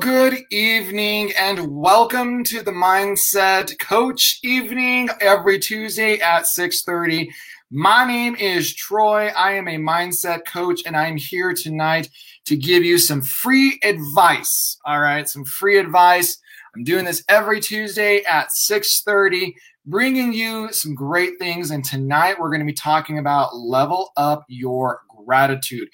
Good evening and welcome to the Mindset Coach evening every Tuesday at 6:30. My name is Troy. I am a mindset coach and I'm here tonight to give you some free advice. All right, some free advice. I'm doing this every Tuesday at 6:30 bringing you some great things and tonight we're going to be talking about level up your gratitude.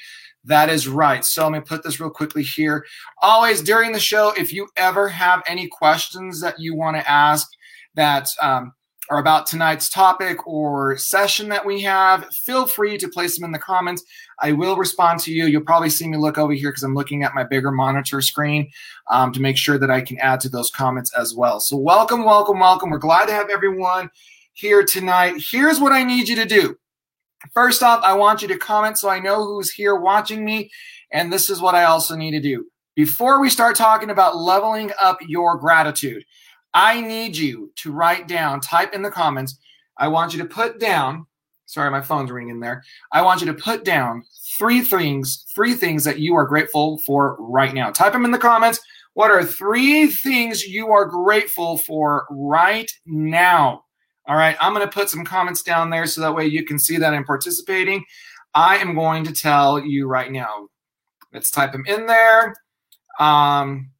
That is right. So let me put this real quickly here. Always during the show, if you ever have any questions that you want to ask that um, are about tonight's topic or session that we have, feel free to place them in the comments. I will respond to you. You'll probably see me look over here because I'm looking at my bigger monitor screen um, to make sure that I can add to those comments as well. So, welcome, welcome, welcome. We're glad to have everyone here tonight. Here's what I need you to do First off, I want you to comment so I know who's here watching me. And this is what I also need to do. Before we start talking about leveling up your gratitude, I need you to write down, type in the comments. I want you to put down, sorry, my phone's ringing there. I want you to put down three things, three things that you are grateful for right now. Type them in the comments. What are three things you are grateful for right now? All right, I'm going to put some comments down there so that way you can see that I'm participating. I am going to tell you right now. Let's type them in there. Um,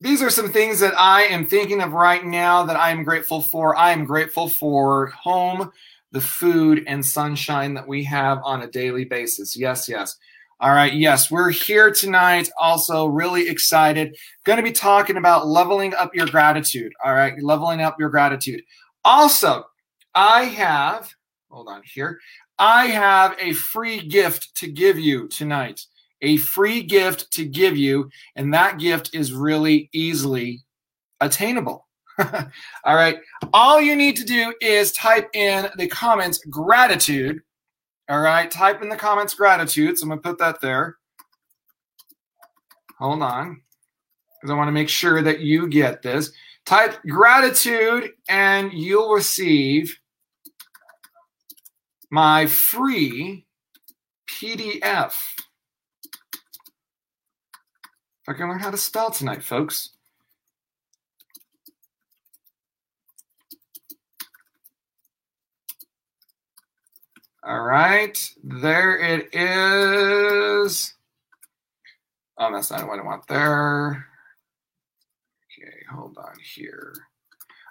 these are some things that I am thinking of right now that I am grateful for. I am grateful for home, the food, and sunshine that we have on a daily basis. Yes, yes. All right. Yes, we're here tonight. Also, really excited. Going to be talking about leveling up your gratitude. All right. Leveling up your gratitude. Also, I have, hold on here. I have a free gift to give you tonight. A free gift to give you. And that gift is really easily attainable. All right. All you need to do is type in the comments gratitude all right, type in the comments gratitude. So I'm going to put that there. Hold on, because I want to make sure that you get this. Type gratitude and you'll receive my free PDF. If I can learn how to spell tonight, folks. All right, there it is. Oh, that's not what I want there. Okay, hold on here.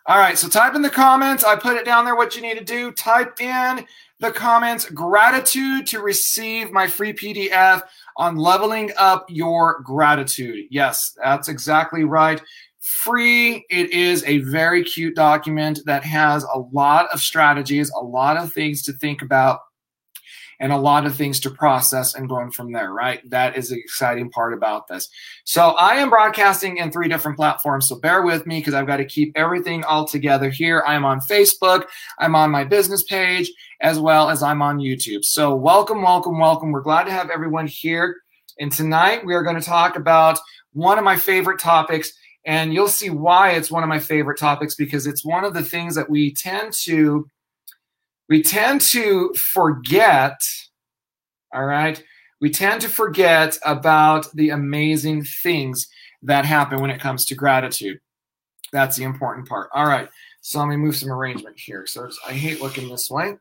All right, so type in the comments. I put it down there what you need to do. Type in the comments gratitude to receive my free PDF on leveling up your gratitude. Yes, that's exactly right free. It is a very cute document that has a lot of strategies, a lot of things to think about, and a lot of things to process and going from there, right? That is the exciting part about this. So I am broadcasting in three different platforms. So bear with me because I've got to keep everything all together here. I'm on Facebook, I'm on my business page, as well as I'm on YouTube. So welcome, welcome, welcome. We're glad to have everyone here. And tonight we are going to talk about one of my favorite topics and you'll see why it's one of my favorite topics because it's one of the things that we tend to we tend to forget all right we tend to forget about the amazing things that happen when it comes to gratitude that's the important part all right so let me move some arrangement here so i hate looking this way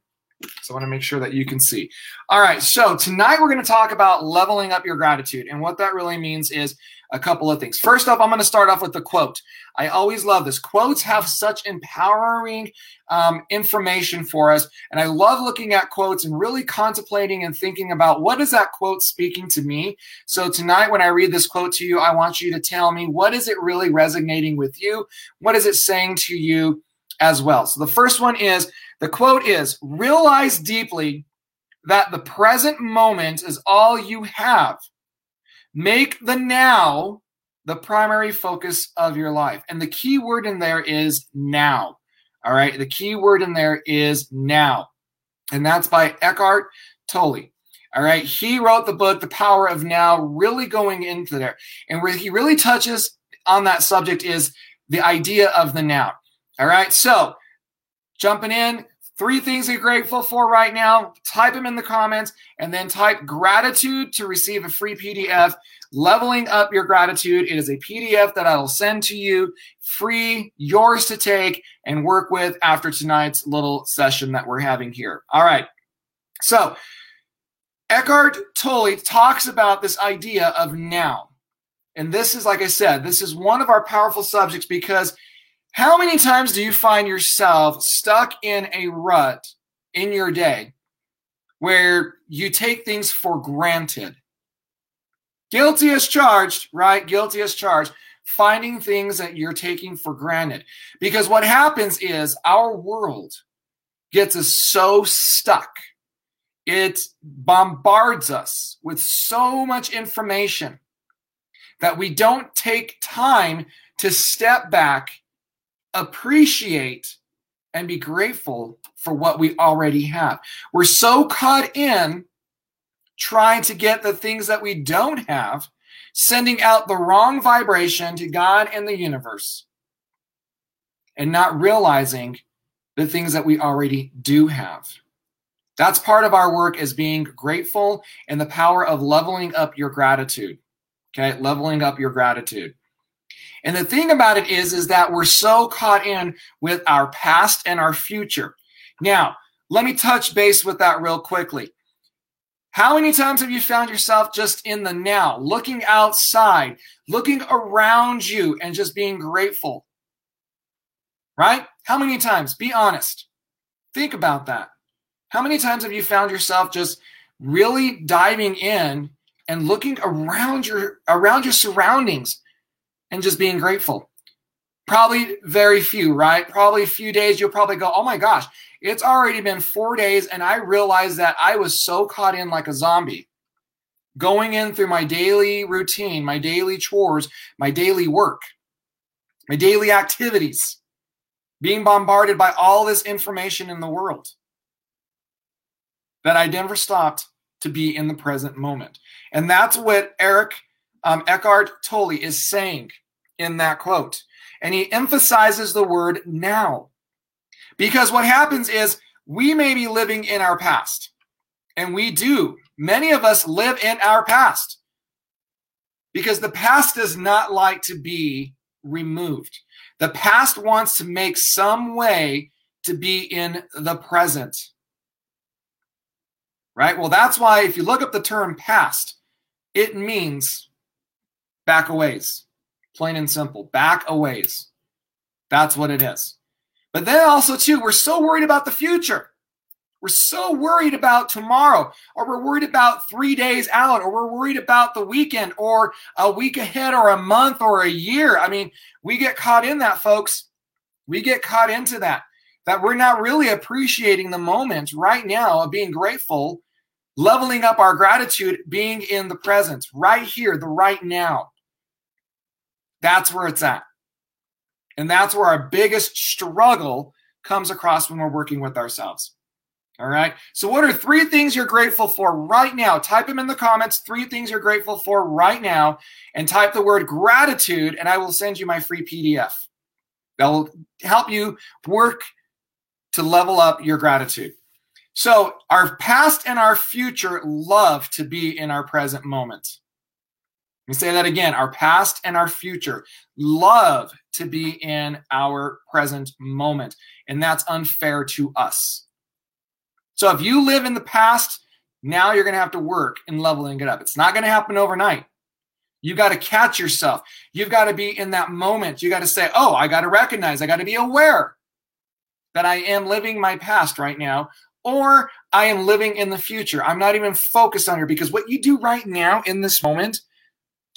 so I want to make sure that you can see. All right. So tonight we're going to talk about leveling up your gratitude. And what that really means is a couple of things. First off, I'm going to start off with the quote. I always love this. Quotes have such empowering um, information for us. And I love looking at quotes and really contemplating and thinking about what is that quote speaking to me. So tonight, when I read this quote to you, I want you to tell me what is it really resonating with you? What is it saying to you as well? So the first one is the quote is realize deeply that the present moment is all you have Make the now the primary focus of your life. And the key word in there is now. All right. The key word in there is now. And that's by Eckhart Tolle. All right. He wrote the book, The Power of Now, really going into there. And where he really touches on that subject is the idea of the now. All right. So jumping in, three things you're grateful for right now. Type them in the comments and then type gratitude to receive a free PDF. Leveling up your gratitude. It is a PDF that I will send to you free, yours to take and work with after tonight's little session that we're having here. All right. So, Eckhart Tolle talks about this idea of now. And this is, like I said, this is one of our powerful subjects because how many times do you find yourself stuck in a rut in your day where you take things for granted? Guilty as charged, right? Guilty as charged. Finding things that you're taking for granted. Because what happens is our world gets us so stuck. It bombards us with so much information that we don't take time to step back, appreciate, and be grateful for what we already have. We're so caught in trying to get the things that we don't have, sending out the wrong vibration to God and the universe, and not realizing the things that we already do have. That's part of our work as being grateful and the power of leveling up your gratitude. Okay, leveling up your gratitude. And the thing about it is, is that we're so caught in with our past and our future. Now, let me touch base with that real quickly. How many times have you found yourself just in the now, looking outside, looking around you, and just being grateful? Right? How many times? Be honest. Think about that. How many times have you found yourself just really diving in and looking around your around your surroundings and just being grateful. Probably very few, right? Probably a few days you'll probably go, "Oh my gosh, it's already been 4 days and I realized that I was so caught in like a zombie." Going in through my daily routine, my daily chores, my daily work, my daily activities, being bombarded by all this information in the world that I never stopped to be in the present moment. And that's what Eric um, Eckhart Tolle is saying in that quote. And he emphasizes the word now. Because what happens is we may be living in our past. And we do. Many of us live in our past. Because the past does not like to be removed. The past wants to make some way to be in the present right? Well, that's why if you look up the term past, it means back a ways, plain and simple, back a ways. That's what it is. But then also, too, we're so worried about the future. We're so worried about tomorrow, or we're worried about three days out, or we're worried about the weekend, or a week ahead, or a month, or a year. I mean, we get caught in that, folks. We get caught into that, that we're not really appreciating the moment right now of being grateful leveling up our gratitude, being in the present, right here, the right now. That's where it's at. And that's where our biggest struggle comes across when we're working with ourselves. All right. So, what are three things you're grateful for right now? Type them in the comments. Three things you're grateful for right now, and type the word gratitude, and I will send you my free PDF. That will help you work to level up your gratitude. So, our past and our future love to be in our present moment. Me say that again. Our past and our future love to be in our present moment. And that's unfair to us. So, if you live in the past, now you're going to have to work in leveling it up. It's not going to happen overnight. You got to catch yourself. You've got to be in that moment. You got to say, oh, I got to recognize, I got to be aware that I am living my past right now or I am living in the future. I'm not even focused on here because what you do right now in this moment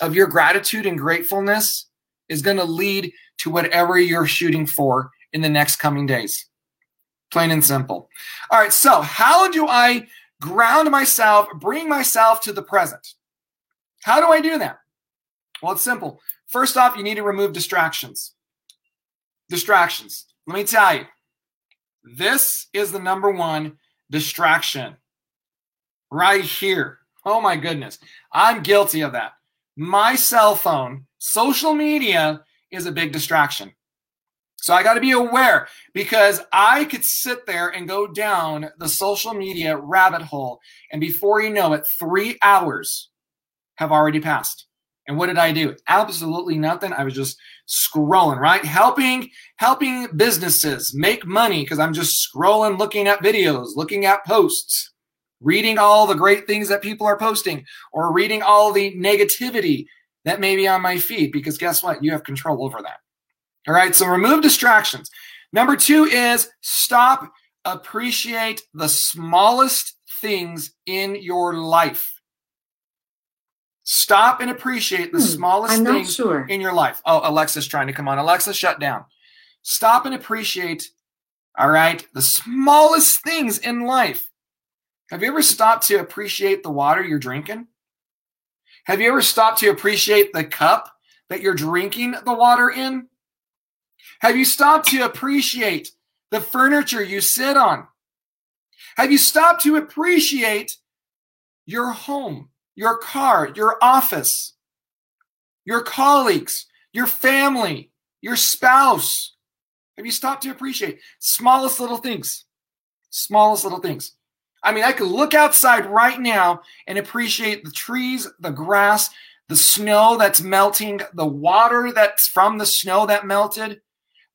of your gratitude and gratefulness is going to lead to whatever you're shooting for in the next coming days. Plain and simple. All right, so how do I ground myself, bring myself to the present? How do I do that? Well, it's simple. First off, you need to remove distractions. Distractions. Let me tell you, this is the number one distraction right here. Oh my goodness. I'm guilty of that. My cell phone, social media is a big distraction. So I got to be aware because I could sit there and go down the social media rabbit hole. And before you know it, three hours have already passed. And what did I do? Absolutely nothing. I was just scrolling, right? Helping, helping businesses make money because I'm just scrolling, looking at videos, looking at posts, reading all the great things that people are posting, or reading all the negativity that may be on my feed. Because guess what? You have control over that. All right. So remove distractions. Number two is stop, appreciate the smallest things in your life. Stop and appreciate the hmm, smallest things sure. in your life. Oh, Alexa's trying to come on. Alexa, shut down. Stop and appreciate, all right, the smallest things in life. Have you ever stopped to appreciate the water you're drinking? Have you ever stopped to appreciate the cup that you're drinking the water in? Have you stopped to appreciate the furniture you sit on? Have you stopped to appreciate your home? your car, your office, your colleagues, your family, your spouse. Have you stopped to appreciate smallest little things? Smallest little things. I mean, I could look outside right now and appreciate the trees, the grass, the snow that's melting, the water that's from the snow that melted,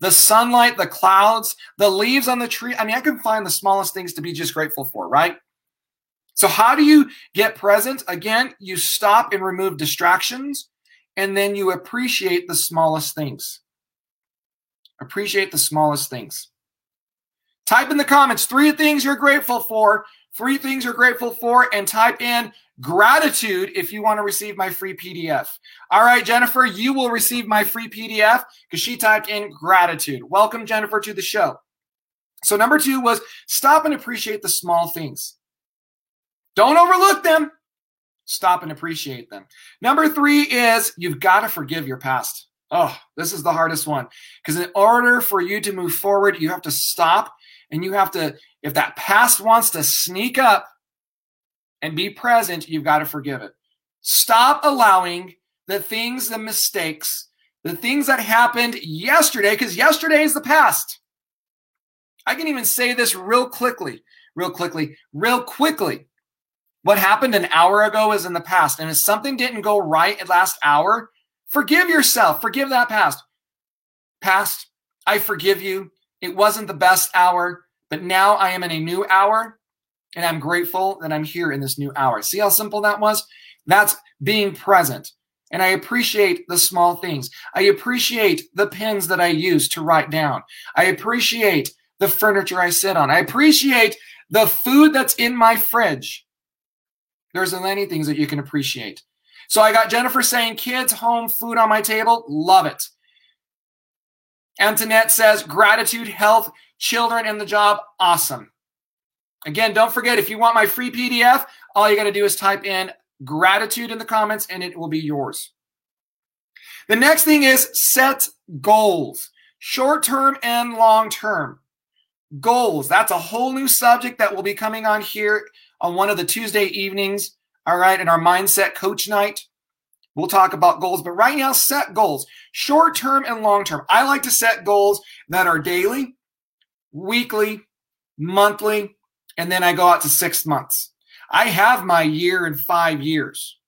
the sunlight, the clouds, the leaves on the tree. I mean, I can find the smallest things to be just grateful for, right? So, how do you get present? Again, you stop and remove distractions, and then you appreciate the smallest things. Appreciate the smallest things. Type in the comments three things you're grateful for, three things you're grateful for, and type in gratitude if you want to receive my free PDF. All right, Jennifer, you will receive my free PDF because she typed in gratitude. Welcome, Jennifer, to the show. So, number two was stop and appreciate the small things. Don't overlook them. Stop and appreciate them. Number three is you've got to forgive your past. Oh, this is the hardest one. Because in order for you to move forward, you have to stop and you have to, if that past wants to sneak up and be present, you've got to forgive it. Stop allowing the things, the mistakes, the things that happened yesterday, because yesterday is the past. I can even say this real quickly, real quickly, real quickly. What happened an hour ago is in the past. And if something didn't go right at last hour, forgive yourself. Forgive that past. Past, I forgive you. It wasn't the best hour, but now I am in a new hour and I'm grateful that I'm here in this new hour. See how simple that was? That's being present. And I appreciate the small things. I appreciate the pens that I use to write down. I appreciate the furniture I sit on. I appreciate the food that's in my fridge. There's many things that you can appreciate. So I got Jennifer saying, kids, home, food on my table. Love it. Antoinette says, gratitude, health, children, and the job. Awesome. Again, don't forget, if you want my free PDF, all you got to do is type in gratitude in the comments and it will be yours. The next thing is set goals, short term and long term. Goals. That's a whole new subject that will be coming on here on one of the Tuesday evenings, all right, in our mindset coach night. We'll talk about goals, but right now, set goals, short term and long term. I like to set goals that are daily, weekly, monthly, and then I go out to six months. I have my year in five years,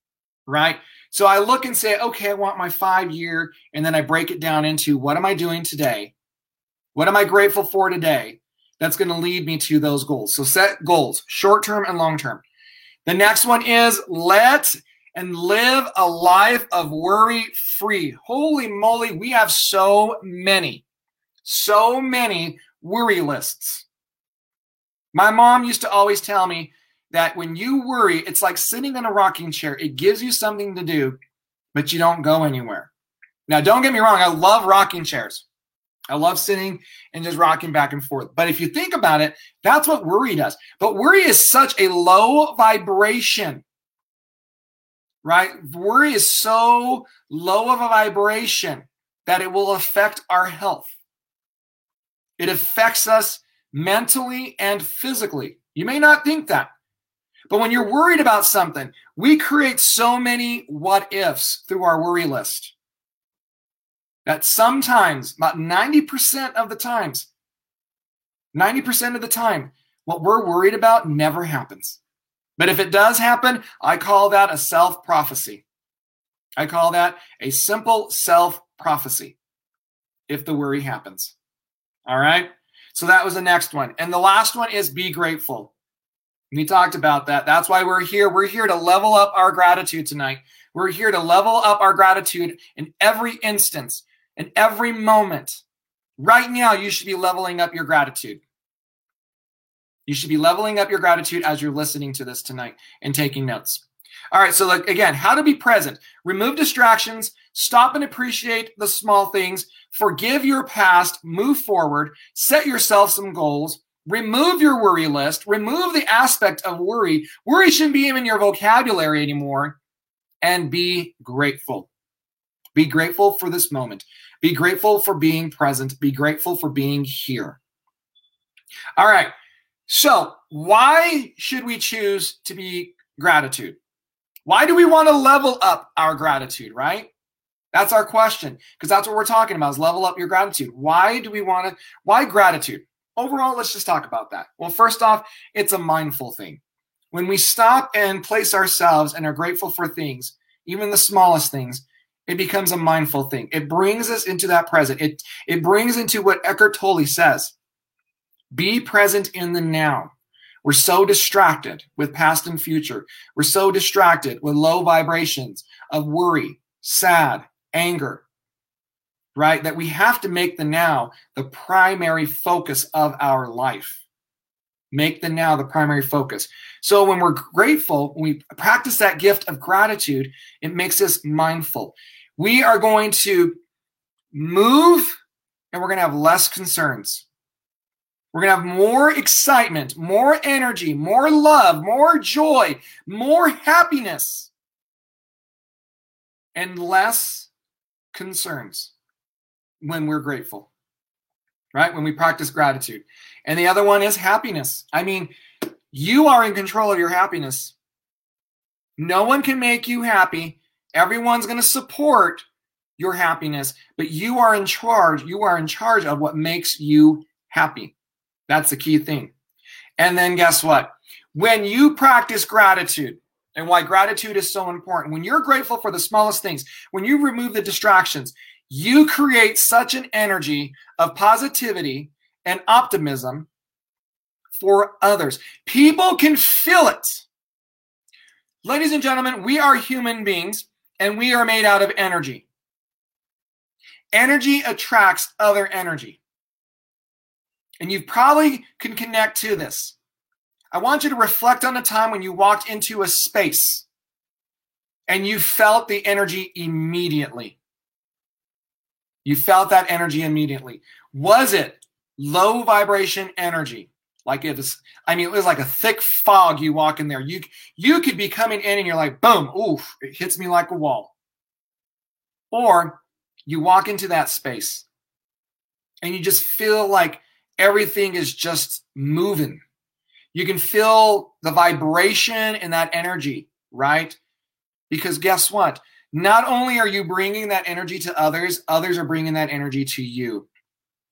right? So I look and say, okay, I want my five year, and then I break it down into what am I doing today? What am I grateful for today? that's going to lead me to those goals. So set goals, short term and long term. The next one is let and live a life of worry free. Holy moly, we have so many, so many worry lists. My mom used to always tell me that when you worry, it's like sitting in a rocking chair. It gives you something to do, but you don't go anywhere. Now, don't get me wrong, I love rocking chairs. I love sitting and just rocking back and forth. But if you think about it, that's what worry does. But worry is such a low vibration, right? Worry is so low of a vibration that it will affect our health. It affects us mentally and physically. You may not think that. But when you're worried about something, we create so many what ifs through our worry list. that sometimes, about 90% of the times, 90% of the time, what we're worried about never happens. But if it does happen, I call that a self prophecy. I call that a simple self prophecy if the worry happens. All right. So that was the next one. And the last one is be grateful. We talked about that. That's why we're here. We're here to level up our gratitude tonight. We're here to level up our gratitude in every instance, in every moment. Right now, you should be leveling up your gratitude. You should be leveling up your gratitude as you're listening to this tonight and taking notes. All right, so like again, how to be present. Remove distractions, stop and appreciate the small things, forgive your past, move forward, set yourself some goals, remove your worry list, remove the aspect of worry. Worry shouldn't be in your vocabulary anymore and be grateful. Be grateful for this moment. Be grateful for being present. Be grateful for being here. All right. So, why should we choose to be gratitude? Why do we want to level up our gratitude, right? That's our question because that's what we're talking about is level up your gratitude. Why do we want to why gratitude? Overall, let's just talk about that. Well, first off, it's a mindful thing. When we stop and place ourselves and are grateful for things, even the smallest things, it becomes a mindful thing. It brings us into that present. It it brings into what Eckhart Tolle says. Be present in the now. We're so distracted with past and future. We're so distracted with low vibrations of worry, sad, anger, right? That we have to make the now the primary focus of our life. Make the now the primary focus. So when we're grateful, when we practice that gift of gratitude, it makes us mindful. We are going to move and we're going to have less concerns. We're going to have more excitement, more energy, more love, more joy, more happiness, and less concerns when we're grateful, right? When we practice gratitude. And the other one is happiness. I mean, you are in control of your happiness. No one can make you happy. Everyone's going to support your happiness, but you are in charge. You are in charge of what makes you happy. That's the key thing. And then guess what? When you practice gratitude, and why gratitude is so important, when you're grateful for the smallest things, when you remove the distractions, you create such an energy of positivity and optimism for others. People can feel it. Ladies and gentlemen, we are human beings and we are made out of energy. Energy attracts other energy and you probably can connect to this. I want you to reflect on a time when you walked into a space and you felt the energy immediately. You felt that energy immediately. Was it low vibration energy? Like it was, I mean, it was like a thick fog. You walk in there, you you could be coming in and you're like, boom, oof, it hits me like a wall. Or you walk into that space and you just feel like everything is just moving. You can feel the vibration and that energy, right? Because guess what? Not only are you bringing that energy to others, others are bringing that energy to you.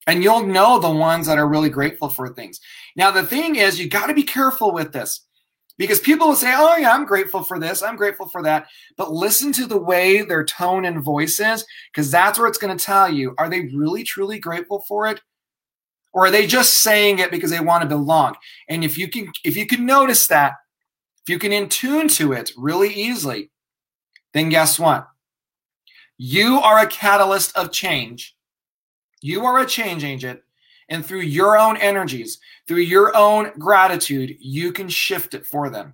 And you'll know the ones that are really grateful for things. Now, the thing is, you got to be careful with this because people will say, Oh, yeah, I'm grateful for this, I'm grateful for that. But listen to the way their tone and voice is because that's where it's going to tell you are they really, truly grateful for it? Or are they just saying it because they want to belong? And if you can if you can notice that if you can in tune to it really easily then guess what? You are a catalyst of change. You are a change agent. And through your own energies through your own gratitude you can shift it for them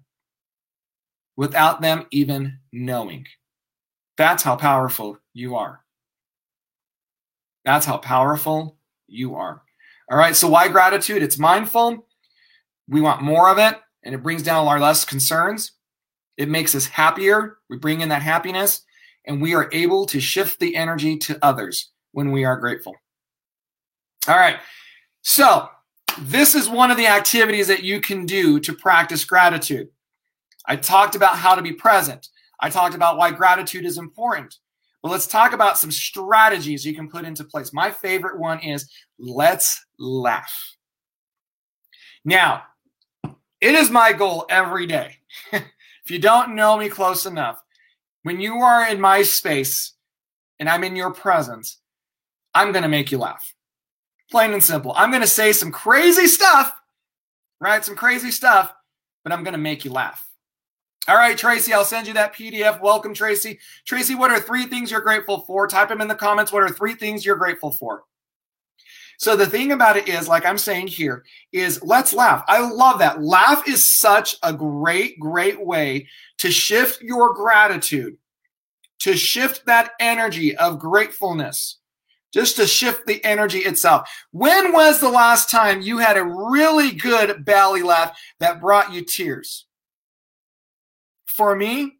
without them even knowing. That's how powerful you are. That's how powerful you are all right, so why gratitude? It's mindful. We want more of it, and it brings down our less concerns. It makes us happier. We bring in that happiness, and we are able to shift the energy to others when we are grateful. All right, so this is one of the activities that you can do to practice gratitude. I talked about how to be present. I talked about why gratitude is important. But let's talk about some strategies you can put into place. My favorite one is let's laugh. Now, it is my goal every day. if you don't know me close enough, when you are in my space and I'm in your presence, I'm going to make you laugh. Plain and simple. I'm going to say some crazy stuff, right? Some crazy stuff, but I'm going to make you laugh. All right, Tracy, I'll send you that PDF. Welcome, Tracy. Tracy, what are three things you're grateful for? Type them in the comments. What are three things you're grateful for? So the thing about it is, like I'm saying here, is let's laugh. I love that. Laugh is such a great, great way to shift your gratitude, to shift that energy of gratefulness, just to shift the energy itself. When was the last time you had a really good belly laugh that brought you tears? For me,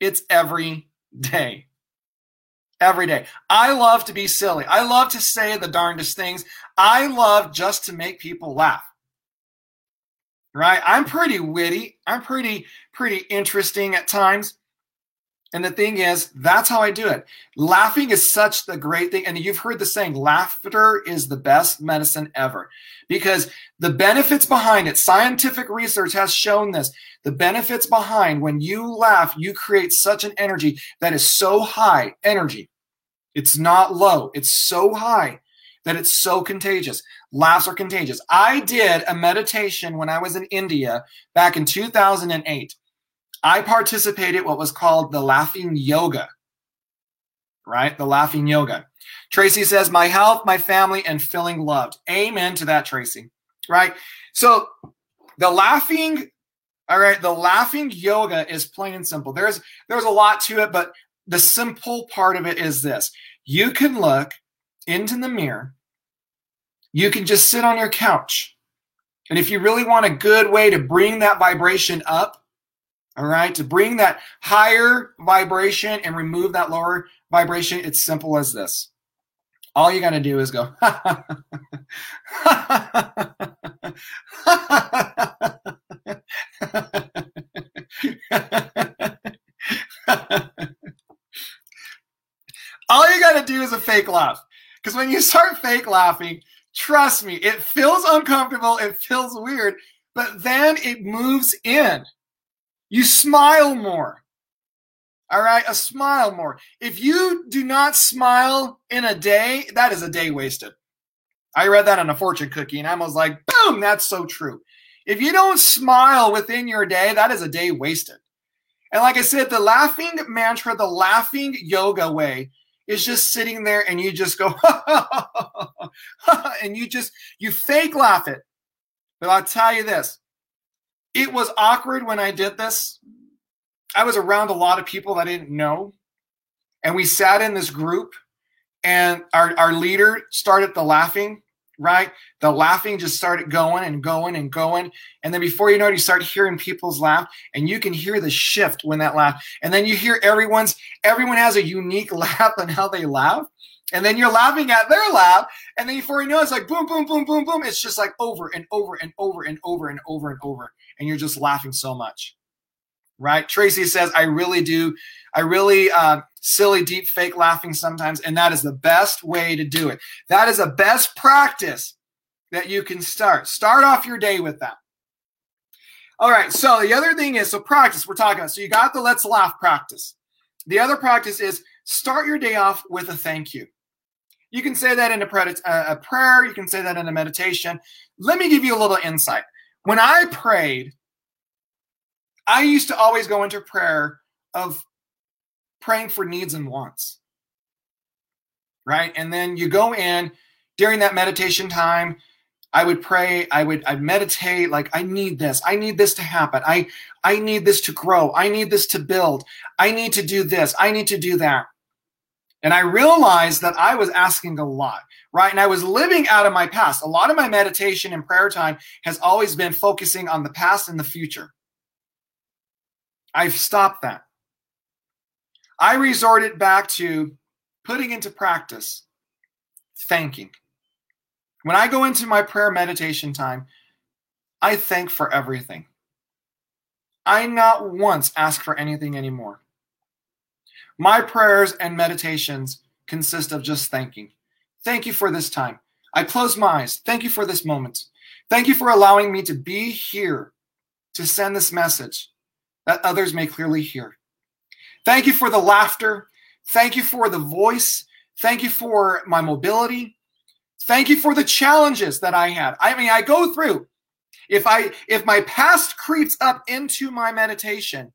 it's every day every day. I love to be silly. I love to say the darndest things. I love just to make people laugh. Right? I'm pretty witty. I'm pretty pretty interesting at times. And the thing is, that's how I do it. Laughing is such the great thing. And you've heard the saying, laughter is the best medicine ever. Because the benefits behind it, scientific research has shown this. The benefits behind when you laugh, you create such an energy that is so high energy. It's not low, it's so high that it's so contagious. Laughs are contagious. I did a meditation when I was in India back in 2008. I participated what was called the laughing yoga. Right? The laughing yoga. Tracy says, My health, my family, and feeling loved. Amen to that, Tracy. Right? So the laughing all right, the laughing yoga is plain and simple. There's there's a lot to it, but the simple part of it is this. You can look into the mirror. You can just sit on your couch. And if you really want a good way to bring that vibration up, all right, to bring that higher vibration and remove that lower vibration, it's simple as this. All you got to do is go, All you got to do is a fake laugh. Because when you start fake laughing, trust me, it feels uncomfortable, it feels weird, but then it moves in. You smile more. All right, a smile more. If you do not smile in a day, that is a day wasted. I read that on a fortune cookie and I was like, boom, that's so true. If you don't smile within your day, that is a day wasted. And like I said, the laughing mantra, the laughing yoga way is just sitting there and you just go, and you just, you fake laugh it. But I'll tell you this it was awkward when I did this. I was around a lot of people that I didn't know. And we sat in this group, and our, our leader started the laughing right? The laughing just started going and going and going. And then before you know it, you start hearing people's laugh and you can hear the shift when that laugh. And then you hear everyone's, everyone has a unique laugh and how they laugh. And then you're laughing at their laugh. And then before you know it, it's like boom, boom, boom, boom, boom. It's just like over and over and over and over and over and over. And you're just laughing so much. Right? Tracy says, I really do. I really uh, silly, deep, fake laughing sometimes. And that is the best way to do it. That is a best practice that you can start. Start off your day with that. All right. So the other thing is, so practice we're talking about. So you got the let's laugh practice. The other practice is start your day off with a thank you. You can say that in a, uh, a prayer. You can say that in a meditation. Let me give you a little insight. When I prayed, I used to always go into prayer of praying for needs and wants. Right? And then you go in during that meditation time, I would pray, I would I meditate like I need this. I need this to happen. I I need this to grow. I need this to build. I need to do this. I need to do that. And I realized that I was asking a lot, right? And I was living out of my past. A lot of my meditation and prayer time has always been focusing on the past and the future. I've stopped that. I resorted back to putting into practice thanking. When I go into my prayer meditation time, I thank for everything. I not once ask for anything anymore. My prayers and meditations consist of just thanking. Thank you for this time. I close my eyes. Thank you for this moment. Thank you for allowing me to be here to send this message that others may clearly hear. Thank you for the laughter. Thank you for the voice. Thank you for my mobility. Thank you for the challenges that I had. I mean, I go through. If I if my past creeps up into my meditation,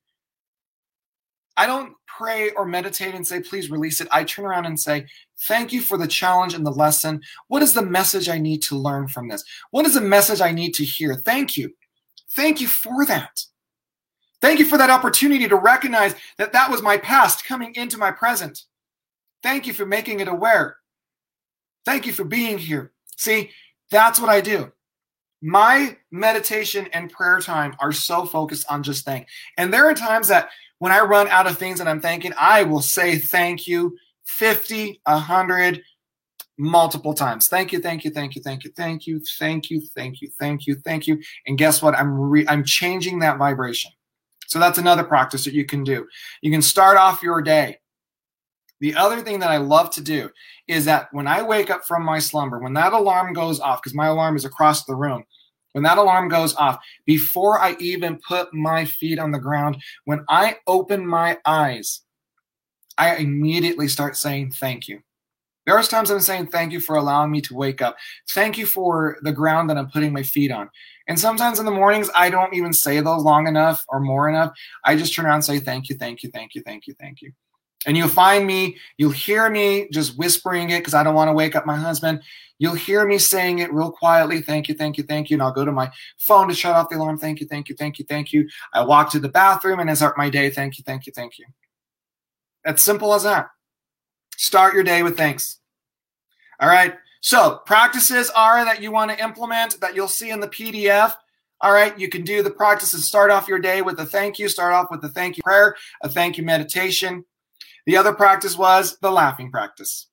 I don't pray or meditate and say, please release it. I turn around and say, thank you for the challenge and the lesson. What is the message I need to learn from this? What is the message I need to hear? Thank you. Thank you for that. Thank you for that opportunity to recognize that that was my past coming into my present. Thank you for making it aware. Thank you for being here. See, that's what I do. My meditation and prayer time are so focused on just thank. And there are times that when I run out of things and I'm thanking, I will say thank you 50, 100, multiple times. Thank you, thank you, thank you, thank you, thank you, thank you, thank you, thank you, thank you. And guess what? I'm re- I'm changing that vibration. So that's another practice that you can do. You can start off your day. The other thing that I love to do is that when I wake up from my slumber, when that alarm goes off, because my alarm is across the room, when that alarm goes off, before I even put my feet on the ground, when I open my eyes, I immediately start saying thank you. There are times I'm saying thank you for allowing me to wake up. Thank you for the ground that I'm putting my feet on. And sometimes in the mornings, I don't even say those long enough or more enough. I just turn around and say, thank you, thank you, thank you, thank you, thank you. And you'll find me, you'll hear me just whispering it because I don't want to wake up my husband. You'll hear me saying it real quietly. Thank you, thank you, thank you. And I'll go to my phone to shut off the alarm. Thank you, thank you, thank you, thank you. I walk to the bathroom and I start my day. Thank you, thank you, thank you. That's simple as that. Start your day with thanks. All right. So practices are that you want to implement that you'll see in the PDF. All right, you can do the practices. Start off your day with a thank you. Start off with a thank you prayer, a thank you meditation. The other practice was the laughing practice.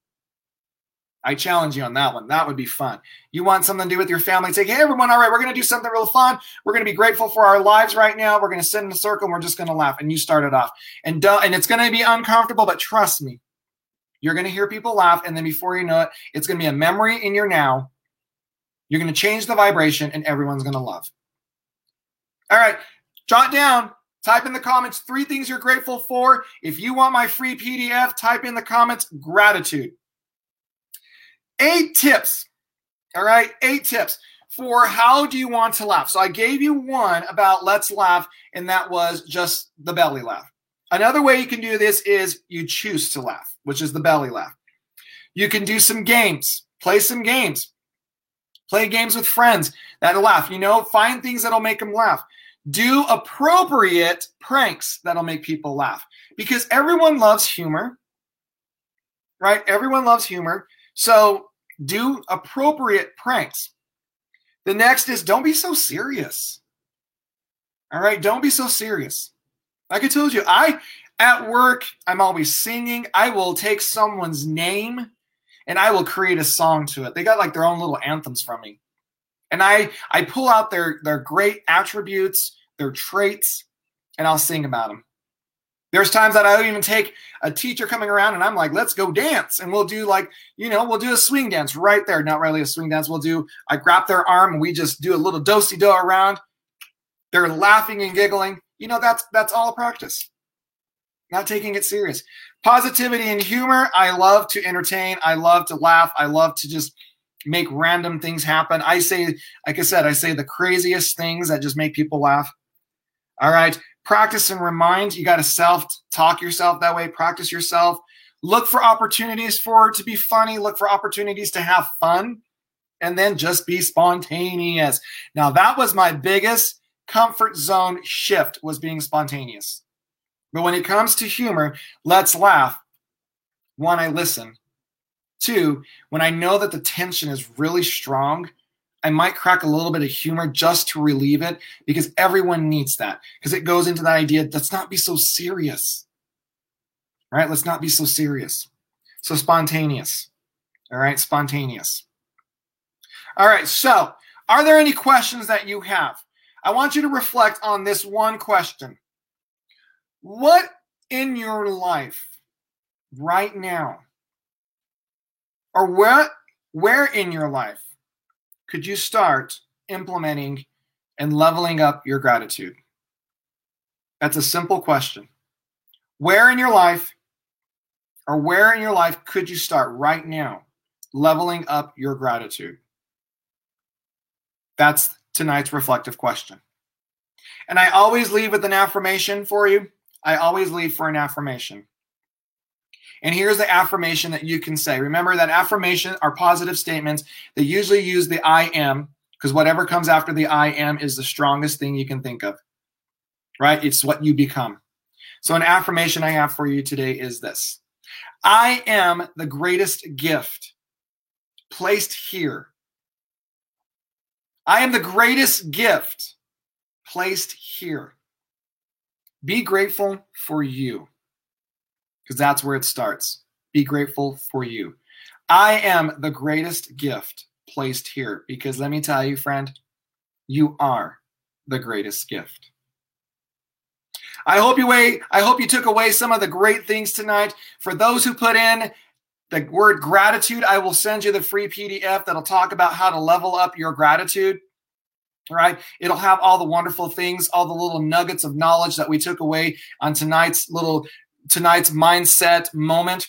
I challenge you on that one. That would be fun. You want something to do with your family? Say, hey, everyone, all right, we're going to do something real fun. We're going to be grateful for our lives right now. We're going to sit in a circle and we're just going to laugh. And you start it off. And, and it's going to be uncomfortable, but trust me, you're going to hear people laugh, and then before you know it, it's going to be a memory in your now. You're going to change the vibration, and everyone's going to love. All right, jot down, type in the comments three things you're grateful for. If you want my free PDF, type in the comments gratitude. Eight tips. All right, eight tips for how do you want to laugh. So I gave you one about let's laugh, and that was just the belly laugh. Another way you can do this is you choose to laugh, which is the belly laugh. You can do some games, play some games, play games with friends that'll laugh. You know, find things that'll make them laugh. Do appropriate pranks that'll make people laugh because everyone loves humor, right? Everyone loves humor. So do appropriate pranks. The next is don't be so serious. All right, don't be so serious. Like I told you, I at work, I'm always singing. I will take someone's name and I will create a song to it. They got like their own little anthems from me. And I I pull out their their great attributes, their traits, and I'll sing about them. There's times that I'll even take a teacher coming around and I'm like, let's go dance. And we'll do like, you know, we'll do a swing dance right there. Not really a swing dance. We'll do, I grab their arm and we just do a little do-si do around. They're laughing and giggling you know that's that's all practice not taking it serious positivity and humor i love to entertain i love to laugh i love to just make random things happen i say like i said i say the craziest things that just make people laugh all right practice and remind you got to self talk yourself that way practice yourself look for opportunities for to be funny look for opportunities to have fun and then just be spontaneous now that was my biggest comfort zone shift was being spontaneous. But when it comes to humor, let's laugh. One, I listen. Two, when I know that the tension is really strong, I might crack a little bit of humor just to relieve it because everyone needs that. Because it goes into that idea let's not be so serious. Right? Let's not be so serious. So spontaneous. All right, spontaneous. All right, so are there any questions that you have? I want you to reflect on this one question What in your life right now? Or where, where in your life could you start implementing and leveling up your gratitude? That's a simple question. Where in your life or where in your life could you start right now leveling up your gratitude? That's tonight's reflective question. And I always leave with an affirmation for you. I always leave for an affirmation. And here's the affirmation that you can say. Remember that affirmation are positive statements. They usually use the I am because whatever comes after the I am is the strongest thing you can think of. Right? It's what you become. So, an affirmation I have for you today is this I am the greatest gift placed here. I am the greatest gift placed here. Be grateful for you because that's where it starts. Be grateful for you. I am the greatest gift placed here because let me tell you, friend, you are the greatest gift. I hope you wait. I hope you took away some of the great things tonight. For those who put in the word gratitude, I will send you the free PDF that'll talk about how to level up your gratitude. Right? It'll have all the wonderful things, all the little nuggets of knowledge that we took away on tonight's little tonight's mindset moment.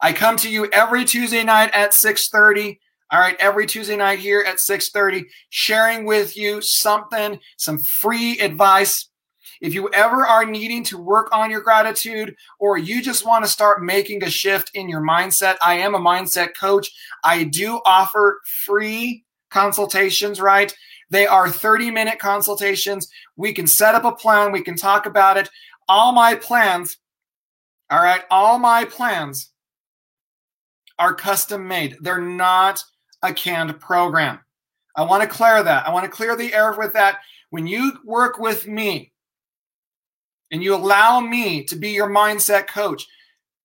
I come to you every Tuesday night at 6:30. All right, every Tuesday night here at 6:30 sharing with you something, some free advice. If you ever are needing to work on your gratitude or you just want to start making a shift in your mindset, I am a mindset coach. I do offer free consultations, right? They are 30 minute consultations. We can set up a plan, we can talk about it. All my plans all right. All my plans are custom made. They're not a canned program. I want to clear that. I want to clear the air with that. When you work with me and you allow me to be your mindset coach,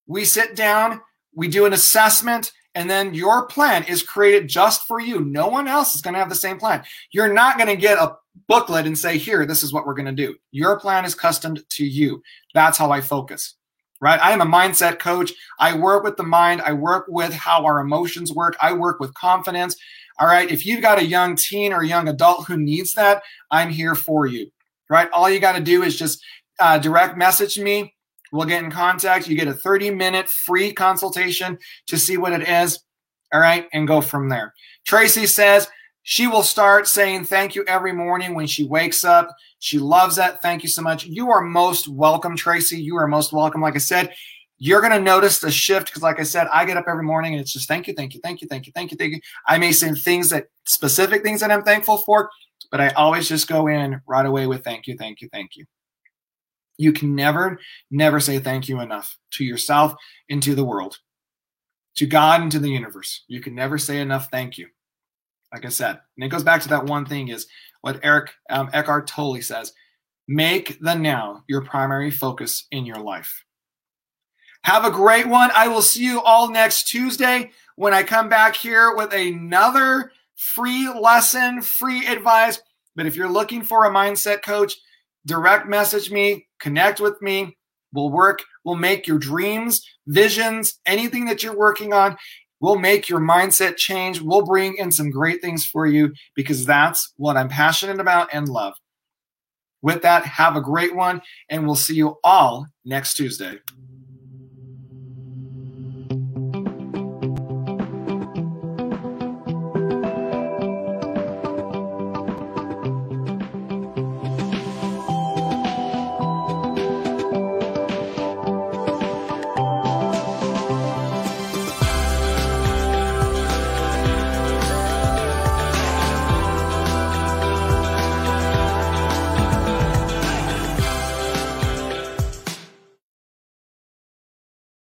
we sit down, we do an assessment, and then your plan is created just for you. No one else is going to have the same plan. You're not going to get a booklet and say, Here, this is what we're going to do. Your plan is custom to you. That's how I focus right? I am a mindset coach. I work with the mind, I work with how our emotions work, I work with confidence. All right. If you've got a young teen or young adult who needs that, I'm here for you, right? All you got to do is just uh, direct message me. We'll get in contact. You get a 30 minute free consultation to see what it is. All right. And go from there. Tracy says, she will start saying thank you every morning when she wakes up. She loves that. Thank you so much. You are most welcome, Tracy. You are most welcome. Like I said, you're going to notice the shift because, like I said, I get up every morning and it's just thank you, thank you, thank you, thank you, thank you, thank you. I may say things that specific things that I'm thankful for, but I always just go in right away with thank you, thank you, thank you. You can never, never say thank you enough to yourself and to the world, to God and to the universe. You can never say enough thank you like I said. And it goes back to that one thing is what Eric um, Eckhart Tolle says make the now your primary focus in your life. Have a great one. I will see you all next Tuesday when I come back here with another free lesson, free advice. But if you're looking for a mindset coach, direct message me, connect with me. We'll work, we'll make your dreams, visions, anything that you're working on We'll make your mindset change. We'll bring in some great things for you because that's what I'm passionate about and love. With that, have a great one, and we'll see you all next Tuesday.